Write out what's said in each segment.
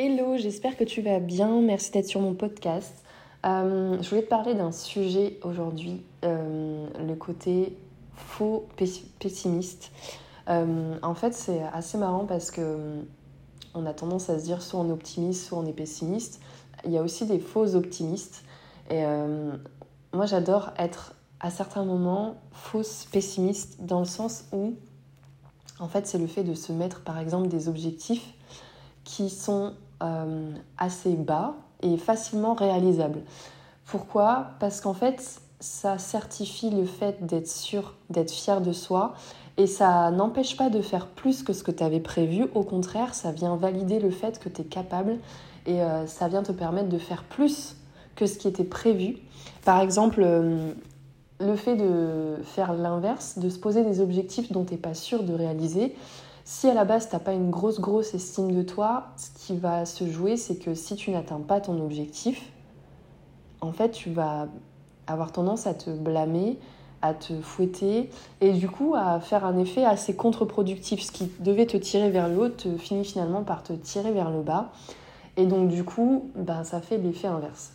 Hello, j'espère que tu vas bien. Merci d'être sur mon podcast. Euh, je voulais te parler d'un sujet aujourd'hui, euh, le côté faux pessimiste. Euh, en fait, c'est assez marrant parce que on a tendance à se dire soit on est optimiste, soit on est pessimiste. Il y a aussi des faux optimistes. Et moi, j'adore être à certains moments fausse pessimiste dans le sens où, en fait, c'est le fait de se mettre, par exemple, des objectifs qui sont euh, assez bas et facilement réalisable. Pourquoi? Parce qu'en fait, ça certifie le fait d'être sûr, d'être fier de soi et ça n'empêche pas de faire plus que ce que tu avais prévu. Au contraire, ça vient valider le fait que tu es capable et euh, ça vient te permettre de faire plus que ce qui était prévu. Par exemple, euh, le fait de faire l'inverse, de se poser des objectifs dont tu n'es pas sûr de réaliser, si à la base, tu n'as pas une grosse, grosse estime de toi, ce qui va se jouer, c'est que si tu n'atteins pas ton objectif, en fait, tu vas avoir tendance à te blâmer, à te fouetter et du coup à faire un effet assez contre-productif. Ce qui devait te tirer vers le haut te finit finalement par te tirer vers le bas. Et donc du coup, ben, ça fait l'effet inverse.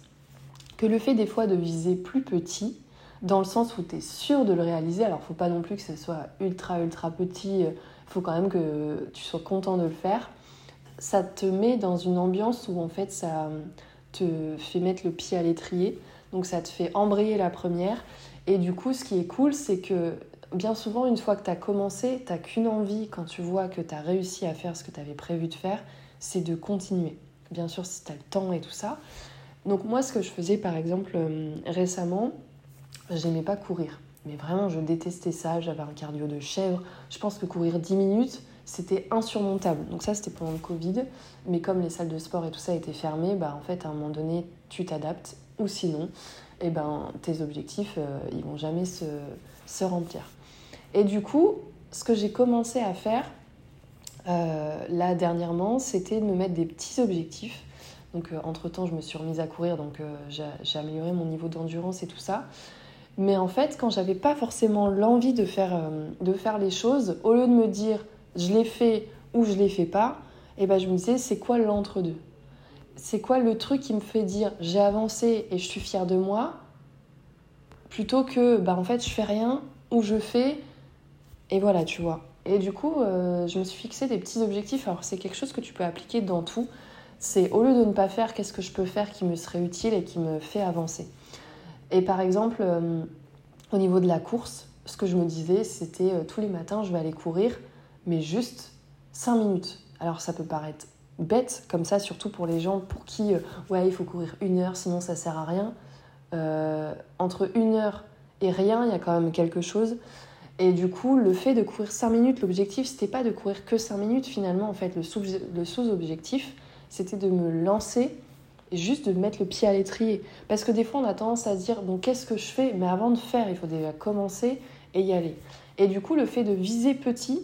Que le fait des fois de viser plus petit, dans le sens où tu es sûr de le réaliser, alors faut pas non plus que ce soit ultra ultra petit, faut quand même que tu sois content de le faire. Ça te met dans une ambiance où en fait ça te fait mettre le pied à l'étrier, donc ça te fait embrayer la première. Et du coup, ce qui est cool, c'est que bien souvent, une fois que tu as commencé, tu qu'une envie quand tu vois que tu as réussi à faire ce que tu avais prévu de faire, c'est de continuer. Bien sûr, si tu as le temps et tout ça. Donc moi, ce que je faisais par exemple euh, récemment, j'aimais pas courir. Mais vraiment, je détestais ça. J'avais un cardio de chèvre. Je pense que courir 10 minutes, c'était insurmontable. Donc ça, c'était pendant le Covid. Mais comme les salles de sport et tout ça étaient fermées, bah, en fait, à un moment donné, tu t'adaptes. Ou sinon, eh ben, tes objectifs, euh, ils vont jamais se, remplir. Et du coup, ce que j'ai commencé à faire euh, là dernièrement, c'était de me mettre des petits objectifs. Donc, euh, entre-temps, je me suis remise à courir, donc j'ai amélioré mon niveau d'endurance et tout ça. Mais en fait, quand j'avais pas forcément l'envie de faire, euh, de faire les choses, au lieu de me dire je l'ai fait ou je l'ai fait pas, eh ben je me disais c'est quoi l'entre-deux? C'est quoi le truc qui me fait dire j'ai avancé et je suis fière de moi plutôt que bah en fait je fais rien ou je fais et voilà, tu vois. Et du coup, euh, je me suis fixé des petits objectifs. Alors c'est quelque chose que tu peux appliquer dans tout. C'est au lieu de ne pas faire, qu'est-ce que je peux faire qui me serait utile et qui me fait avancer? Et par exemple, euh, au niveau de la course, ce que je me disais, c'était euh, tous les matins, je vais aller courir, mais juste 5 minutes. Alors ça peut paraître bête comme ça, surtout pour les gens pour qui, euh, ouais, il faut courir une heure, sinon ça sert à rien. entre une heure et rien, il y a quand même quelque chose. Et du coup, le fait de courir 5 minutes, l'objectif, c'était pas de courir que 5 minutes finalement. En fait, le sous-objectif, c'était de me lancer juste de mettre le pied à l'étrier. Parce que des fois, on a tendance à se dire, bon, qu'est-ce que je fais? Mais avant de faire, il faut déjà commencer et y aller. Et du coup, le fait de viser petit,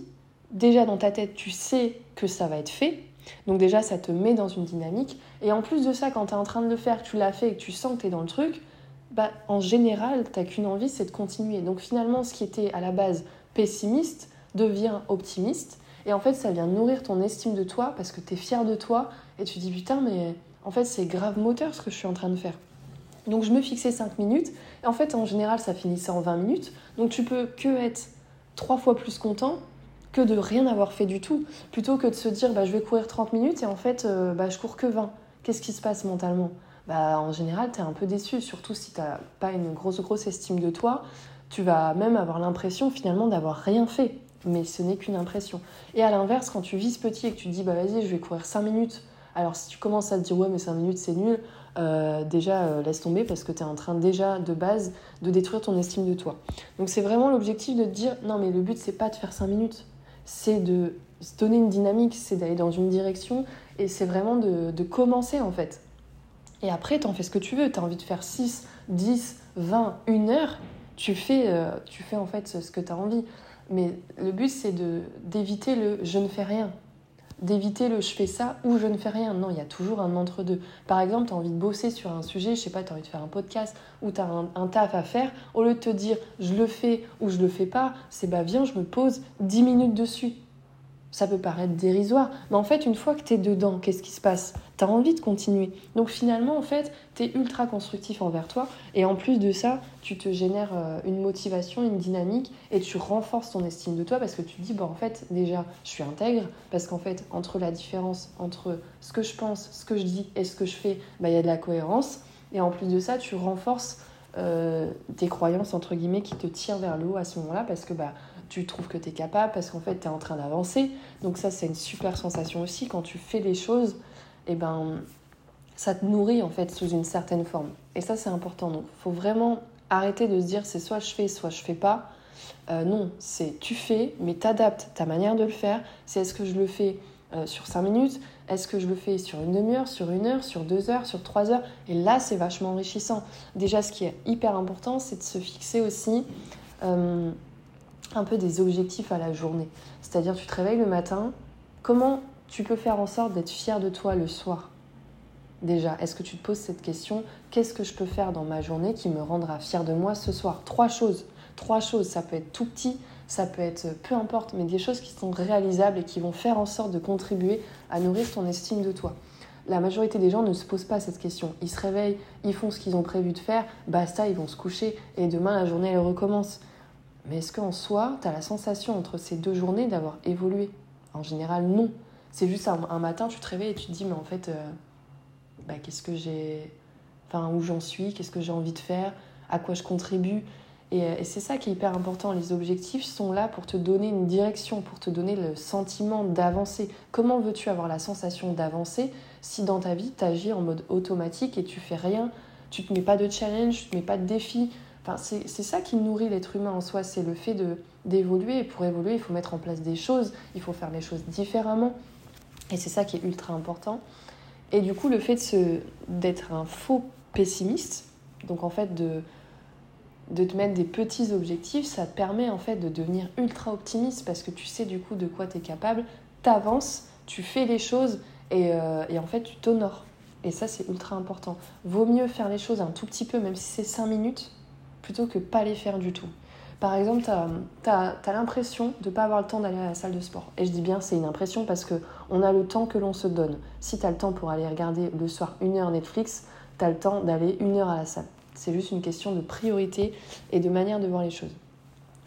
déjà dans ta tête, tu sais que ça va être fait. Donc déjà, ça te met dans une dynamique. Et en plus de ça, quand tu es en train de le faire, que tu l'as fait et que tu sens que tu es dans le truc, bah, en général, tu qu'une envie, c'est de continuer. Donc finalement, ce qui était à la base pessimiste devient optimiste. Et en fait, ça vient nourrir ton estime de toi parce que tu es fier de toi et tu dis putain, mais en fait, c'est grave moteur ce que je suis en train de faire. Donc je me fixais 5 minutes. En fait, en général, ça finissait en 20 minutes. Donc tu peux que être trois fois plus content que de rien avoir fait du tout. Plutôt que de se dire, bah, je vais courir 30 minutes et en fait, euh, bah, je cours que 20. Qu'est-ce qui se passe mentalement? Bah, En général, tu es un peu déçu, surtout si tu n'as pas une grosse, grosse estime de toi. Tu vas même avoir l'impression finalement d'avoir rien fait. Mais ce n'est qu'une impression. Et à l'inverse, quand tu vises petit et que tu te dis, bah vas-y, je vais courir 5 minutes alors si tu commences à te dire ouais mais 5 minutes c'est nul, euh, déjà euh, laisse tomber parce que tu es en train déjà de base de détruire ton estime de toi. Donc c'est vraiment l'objectif de te dire non mais le but c'est pas de faire 5 minutes, c'est de se donner une dynamique, c'est d'aller dans une direction et c'est vraiment de, commencer en fait. Et après t'en fais ce que tu veux, tu envie de faire 6, 10, 20, 1 heure, tu fais, euh, tu fais en fait ce que tu as envie. Mais le but c'est d'éviter le je ne fais rien d'éviter le je fais ça ou je ne fais rien. Non, il y a toujours un entre-deux. Par exemple, tu as envie de bosser sur un sujet, je sais pas, tu as envie de faire un podcast ou tu as un, taf à faire, au lieu de te dire je le fais ou je le fais pas, c'est bah viens, je me pose 10 minutes dessus. Ça peut paraître dérisoire, mais en fait, une fois que tu es dedans, qu'est-ce qui se passe? Tu as envie de continuer. Donc finalement, en fait, tu es ultra constructif envers toi, et en plus de ça, tu te génères euh, une motivation, une dynamique, et tu renforces ton estime de toi parce que tu te dis, bon, en fait, déjà, je suis intègre, parce qu'en fait, entre la différence entre ce que je pense, ce que je dis et ce que je fais, bah, il y a de la cohérence, et en plus de ça, tu renforces euh, tes croyances, entre guillemets, qui te tirent vers le haut à ce moment-là, parce que bah, tu trouves que tu es capable parce qu'en fait tu es en train d'avancer. Donc ça c'est une super sensation aussi quand tu fais les choses, et eh ben ça te nourrit en fait sous une certaine forme. Et ça c'est important. Donc faut vraiment arrêter de se dire c'est soit je fais, soit je fais pas. Euh, non, c'est tu fais, mais t'adaptes ta manière de le faire. C'est est-ce que je le fais euh, sur 5 minutes? Est-ce que je le fais sur une demi-heure, sur une heure, sur deux heures, sur trois heures? Et là, c'est vachement enrichissant. Déjà, ce qui est hyper important, c'est de se fixer aussi euh, un peu des objectifs à la journée. C'est-à-dire, tu te réveilles le matin, comment tu peux faire en sorte d'être fier de toi le soir? Déjà, est-ce que tu te poses cette question Qu'est-ce que je peux faire dans ma journée qui me rendra fier de moi ce soir? Trois choses. Trois choses, ça peut être tout petit, ça peut être peu importe, mais des choses qui sont réalisables et qui vont faire en sorte de contribuer à nourrir ton estime de toi. La majorité des gens ne se posent pas cette question. Ils se réveillent, ils font ce qu'ils ont prévu de faire, basta, ils vont se coucher et demain la journée elle recommence. Mais est-ce qu'en soi, tu as la sensation entre ces deux journées d'avoir évolué? En général, non. C'est juste un, matin, tu te réveilles et tu te dis, mais en fait, euh, bah, qu'est-ce que j'ai. Enfin, où j'en suis, qu'est-ce que j'ai envie de faire, à quoi je contribue? Et, euh, et c'est ça qui est hyper important. Les objectifs sont là pour te donner une direction, pour te donner le sentiment d'avancer. Comment veux-tu avoir la sensation d'avancer si dans ta vie, tu agis en mode automatique et tu fais rien? Tu te mets pas de challenge, tu te mets pas de défi c'est ça qui nourrit l'être humain en soi, c'est le fait d'évoluer. Et pour évoluer, il faut mettre en place des choses, il faut faire les choses différemment. Et c'est ça qui est ultra important. Et du coup, le fait d'être un faux pessimiste, donc en fait de, te mettre des petits objectifs, ça te permet en fait de devenir ultra optimiste parce que tu sais du coup de quoi tu es capable, tu avances, tu fais les choses et, euh, et en fait tu t'honores. Et ça, c'est ultra important. Vaut mieux faire les choses un tout petit peu, même si c'est 5 minutes, plutôt que pas les faire du tout. Par exemple, tu as, l'impression de ne pas avoir le temps d'aller à la salle de sport. Et je dis bien c'est une impression parce qu'on a le temps que l'on se donne. Si tu as le temps pour aller regarder le soir une heure Netflix, tu as le temps d'aller une heure à la salle. C'est juste une question de priorité et de manière de voir les choses.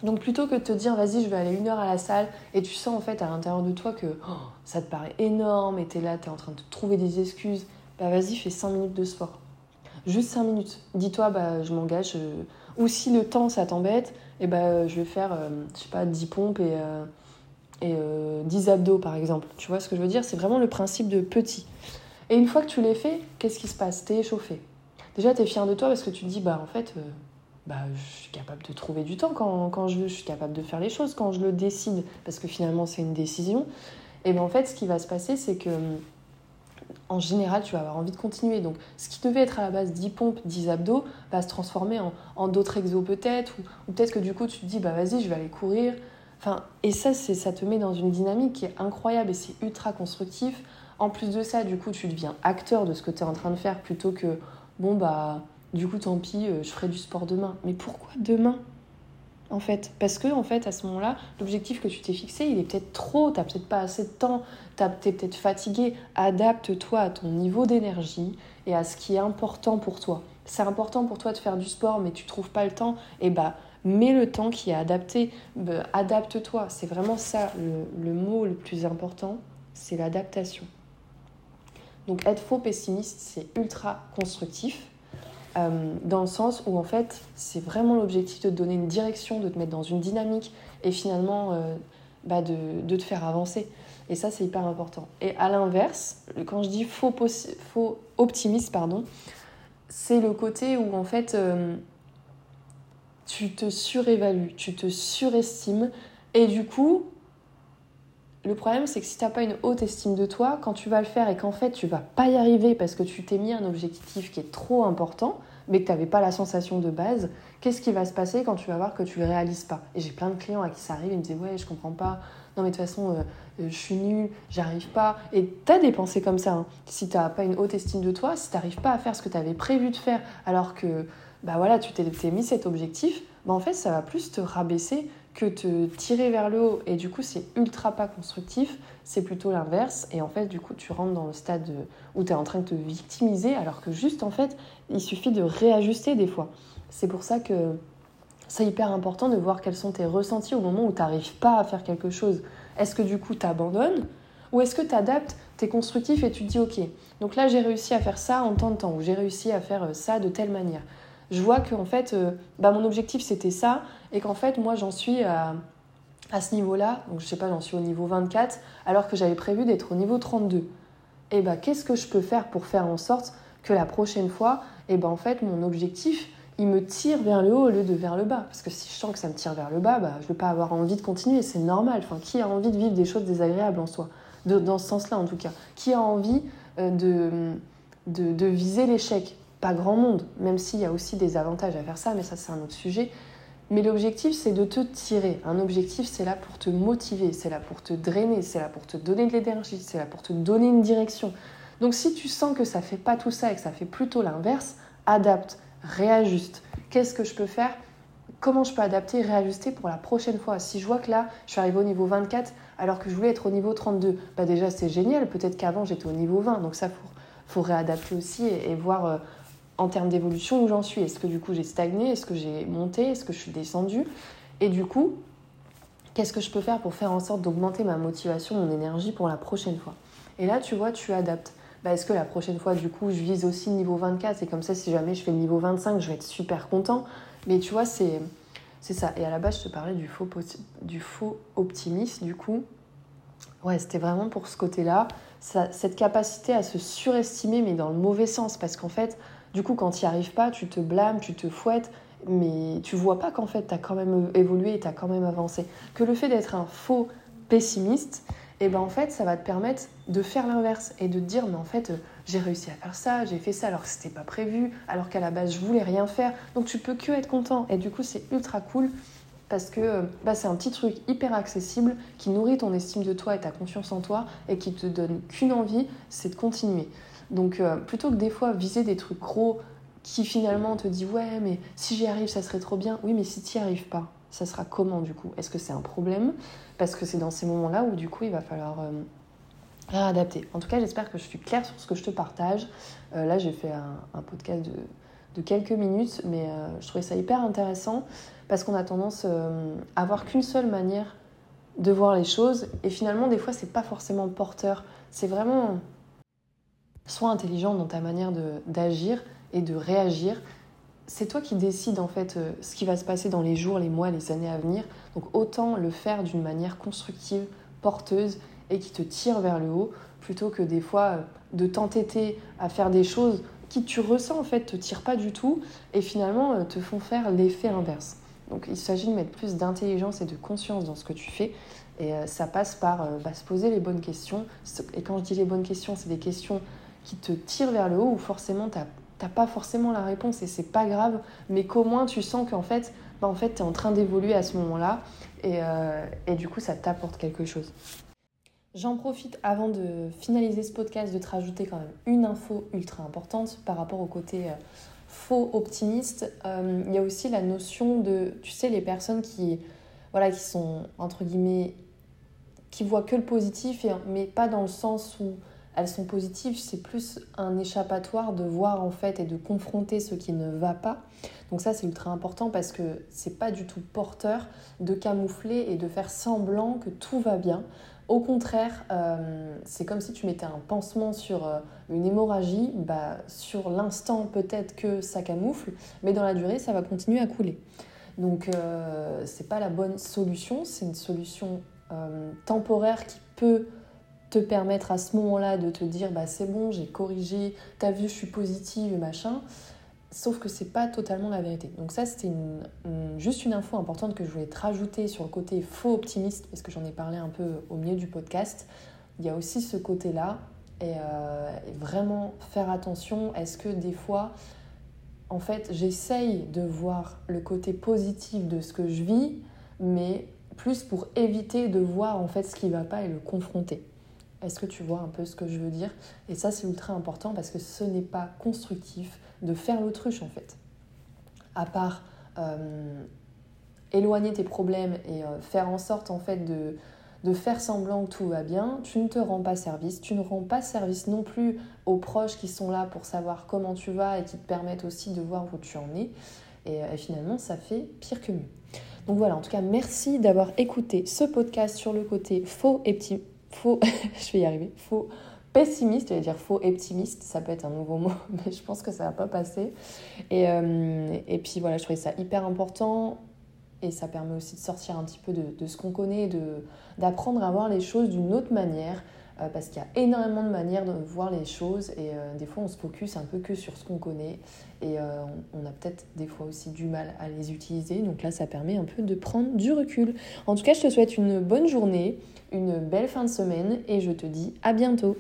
Donc plutôt que de te dire vas-y je vais aller une heure à la salle et tu sens en fait à l'intérieur de toi que oh, ça te paraît énorme et tu es là, tu es en train de trouver des excuses, bah vas-y fais 5 minutes de sport. Juste 5 minutes. Dis-toi bah je m'engage, euh, ou si le temps, ça t'embête, et eh ben, je vais faire, euh, je sais pas, 10 pompes et, euh, et 10 euh, abdos, par exemple. Tu vois ce que je veux dire? C'est vraiment le principe de petit. Et une fois que tu l'as fait, qu'est-ce qui se passe? T'es échauffé. Déjà, t'es fier de toi parce que tu te dis, bah en fait, bah, je suis capable de trouver du temps quand, quand, je veux, je suis capable de faire les choses quand je le décide, parce que finalement, c'est une décision. Et ben en fait, ce qui va se passer, c'est que en général, tu vas avoir envie de continuer. Donc, ce qui devait être à la base 10 pompes, 10 abdos, va se transformer en, d'autres exos peut-être, ou, peut-être que du coup, tu te dis, bah vas-y, je vais aller courir. Enfin, et ça, ça te met dans une dynamique qui est incroyable et c'est ultra constructif. En plus de ça, du coup, tu deviens acteur de ce que tu es en train de faire plutôt que, bon, bah, du coup, tant pis, euh, je ferai du sport demain. Mais pourquoi demain? En fait. Parce que, en fait, à ce moment-là, l'objectif que tu t'es fixé, il est peut-être trop, t'as peut-être pas assez de temps, t'es peut-être fatigué. Adapte-toi à ton niveau d'énergie et à ce qui est important pour toi. C'est important pour toi de faire du sport, mais tu trouves pas le temps, et eh bah, mets le temps qui est adapté. Adapte-toi. C'est vraiment ça, le, le mot le plus important, c'est l'adaptation. Donc, être faux pessimiste, c'est ultra constructif euh, dans le sens où en fait c'est vraiment l'objectif de te donner une direction, de te mettre dans une dynamique et finalement euh, bah de, de, te faire avancer. Et ça c'est hyper important. Et à l'inverse, quand je dis faux, faux optimiste, pardon, c'est le côté où en fait euh, tu te surévalues, tu te surestimes et du coup le problème, c'est que si tu n'as pas une haute estime de toi, quand tu vas le faire et qu'en fait tu vas pas y arriver parce que tu t'es mis un objectif qui est trop important, mais que tu n'avais pas la sensation de base, qu'est-ce qui va se passer quand tu vas voir que tu le réalises pas? Et j'ai plein de clients à qui ça arrive, ils me disent Ouais, je comprends pas, non mais de toute façon, euh, euh, je suis nulle, j'arrive pas. Et tu as des pensées comme ça. Hein. Si tu n'as pas une haute estime de toi, si tu n'arrives pas à faire ce que tu avais prévu de faire alors que bah tu t'es mis cet objectif, bah en fait ça va plus te rabaisser que te tirer vers le haut. Et du coup, c'est ultra pas constructif, c'est plutôt l'inverse. Et en fait, du coup, tu rentres dans le stade où tu es en train de te victimiser, alors que juste, en fait, il suffit de réajuster des fois. C'est pour ça que c'est hyper important de voir quels sont tes ressentis au moment où tu n'arrives pas à faire quelque chose. Est-ce que du coup, tu abandonnes ou est-ce que tu adaptes, tu es constructif et tu te dis, ok, donc là j'ai réussi à faire ça en tant de temps, ou j'ai réussi à faire euh, ça de telle manière. Je vois que en fait, euh, bah, mon objectif c'était ça, et qu'en fait, moi j'en suis à, ce niveau-là, donc je sais pas, j'en suis au niveau 24, alors que j'avais prévu d'être au niveau 32. Et bah, qu'est-ce que je peux faire pour faire en sorte que la prochaine fois, et bah, en fait, mon objectif, il me tire vers le haut au lieu de vers le bas? Parce que si je sens que ça me tire vers le bas, bah, je ne vais pas avoir envie de continuer, c'est normal. Qui a envie de vivre des choses désagréables en soi? Dans ce sens-là en tout cas. Qui a envie euh, de, viser l'échec? Pas grand monde, même s'il y a aussi des avantages à faire ça, mais ça c'est un autre sujet. Mais l'objectif, c'est de te tirer. Un objectif, c'est là pour te motiver, c'est là pour te drainer, c'est là pour te donner de l'énergie, c'est là pour te donner une direction. Donc si tu sens que ça fait pas tout ça et que ça fait plutôt l'inverse, adapte, réajuste. Qu'est-ce que je peux faire? Comment je peux adapter, réajuster pour la prochaine fois? Si je vois que là, je suis arrivée au niveau 24, alors que je voulais être au niveau 32. Bah déjà, c'est génial. Peut-être qu'avant, j'étais au niveau 20. Donc ça, il faut, réadapter aussi et, voir euh, en termes d'évolution où j'en suis. Est-ce que du coup, j'ai stagné? Est-ce que j'ai monté? Est-ce que je suis descendue? Et du coup, qu'est-ce que je peux faire pour faire en sorte d'augmenter ma motivation, mon énergie pour la prochaine fois? Et là, tu vois, tu adaptes. Bah, est-ce que la prochaine fois, du coup, je vise aussi niveau 24 Et comme ça, si jamais je fais niveau 25, je vais être super content. Mais tu vois, c'est c'est ça. Et à la base, je te parlais du faux, du faux optimiste, du coup. Ouais, c'était vraiment pour ce côté-là. Cette capacité à se surestimer, mais dans le mauvais sens. Parce qu'en fait, du coup, quand tu n'y arrives pas, tu te blâmes, tu te fouettes, mais tu vois pas qu'en fait, tu as quand même évolué tu as quand même avancé. Que le fait d'être un faux pessimiste, eh ben en fait, ça va te permettre de faire l'inverse et de te dire, mais en fait, j'ai réussi à faire ça, j'ai fait ça alors que c'était pas prévu, alors qu'à la base je voulais rien faire. Donc tu peux que être content. Et du coup, c'est ultra cool parce que euh, bah, c'est un petit truc hyper accessible qui nourrit ton estime de toi et ta confiance en toi et qui te donne qu'une envie, c'est de continuer. Donc euh, plutôt que des fois viser des trucs gros qui finalement te dit ouais mais si j'y arrive ça serait trop bien. Oui mais si tu n'y arrives pas, ça sera comment du coup? Est-ce que c'est un problème? Parce que c'est dans ces moments-là où du coup il va falloir euh, adapter. En tout cas, j'espère que je suis claire sur ce que je te partage. Euh, là, j'ai fait un, podcast de, quelques minutes, mais euh, je trouvais ça hyper intéressant parce qu'on a tendance à avoir qu'une seule manière de voir les choses et finalement, des fois, c'est pas forcément porteur. C'est vraiment sois intelligent dans ta manière d'agir et de réagir. C'est toi qui décides en fait ce qui va se passer dans les jours, les mois, les années à venir. Donc autant le faire d'une manière constructive, porteuse et qui te tire vers le haut plutôt que des fois euh, de t'entêter à faire des choses qui tu ressens en fait te tirent pas du tout et finalement euh, te font faire l'effet inverse. Donc il s'agit de mettre plus d'intelligence et de conscience dans ce que tu fais et euh, ça passe par bah, se poser les bonnes questions. Et quand je dis les bonnes questions, c'est des questions qui te tirent vers le haut ou forcément tu n'as pas forcément la réponse et c'est pas grave, mais qu'au moins tu sens qu'en fait, bah, en fait tu es en train d'évoluer à ce moment-là et, et du coup ça t'apporte quelque chose. J'en profite avant de finaliser ce podcast de te rajouter quand même une info ultra importante par rapport au côté euh, faux optimiste. Euh, il y a aussi la notion de, tu sais, les personnes qui, voilà, qui sont entre guillemets, qui voient que le positif, mais pas dans le sens où elles sont positives, c'est plus un échappatoire de voir en fait et de confronter ce qui ne va pas. Donc ça c'est ultra important parce que c'est pas du tout porteur de camoufler et de faire semblant que tout va bien. Au contraire, euh, c'est comme si tu mettais un pansement sur euh, une hémorragie. Bah, sur l'instant, peut-être que ça camoufle, mais dans la durée, ça va continuer à couler. Donc, euh, c'est pas la bonne solution. C'est une solution temporaire qui peut te permettre à ce moment-là de te dire bah, c'est bon, j'ai corrigé, t'as vu, je suis positive, machin. Sauf que c'est pas totalement la vérité. Donc ça, c'était juste une info importante que je voulais te rajouter sur le côté faux optimiste, parce que j'en ai parlé un peu au milieu du podcast. Il y a aussi ce côté-là, et, euh, vraiment faire attention. Est-ce que des fois, en fait, j'essaye de voir le côté positif de ce que je vis, mais plus pour éviter de voir en fait ce qui va pas et le confronter. Est-ce que tu vois un peu ce que je veux dire? Et ça, c'est ultra important parce que ce n'est pas constructif de faire l'autruche en fait. À part euh, éloigner tes problèmes et faire en sorte en fait de, de faire semblant que tout va bien, tu ne te rends pas service, tu ne rends pas service non plus aux proches qui sont là pour savoir comment tu vas et qui te permettent aussi de voir où tu en es. Et, finalement, ça fait pire que mieux. Donc voilà, en tout cas, merci d'avoir écouté ce podcast sur le côté faux et petit... Faux, je vais y arriver, faux pessimiste, je vais dire faux optimiste, ça peut être un nouveau mot, mais je pense que ça va pas passer. Et, euh, et puis voilà, je trouvais ça hyper important et ça permet aussi de sortir un petit peu de, de ce qu'on connaît, d'apprendre à voir les choses d'une autre manière, parce qu'il y a énormément de manières de voir les choses et euh, des fois on se focus un peu que sur ce qu'on connaît et euh, on, a peut-être des fois aussi du mal à les utiliser. Donc là, ça permet un peu de prendre du recul. En tout cas, je te souhaite une bonne journée, une belle fin de semaine et je te dis à bientôt.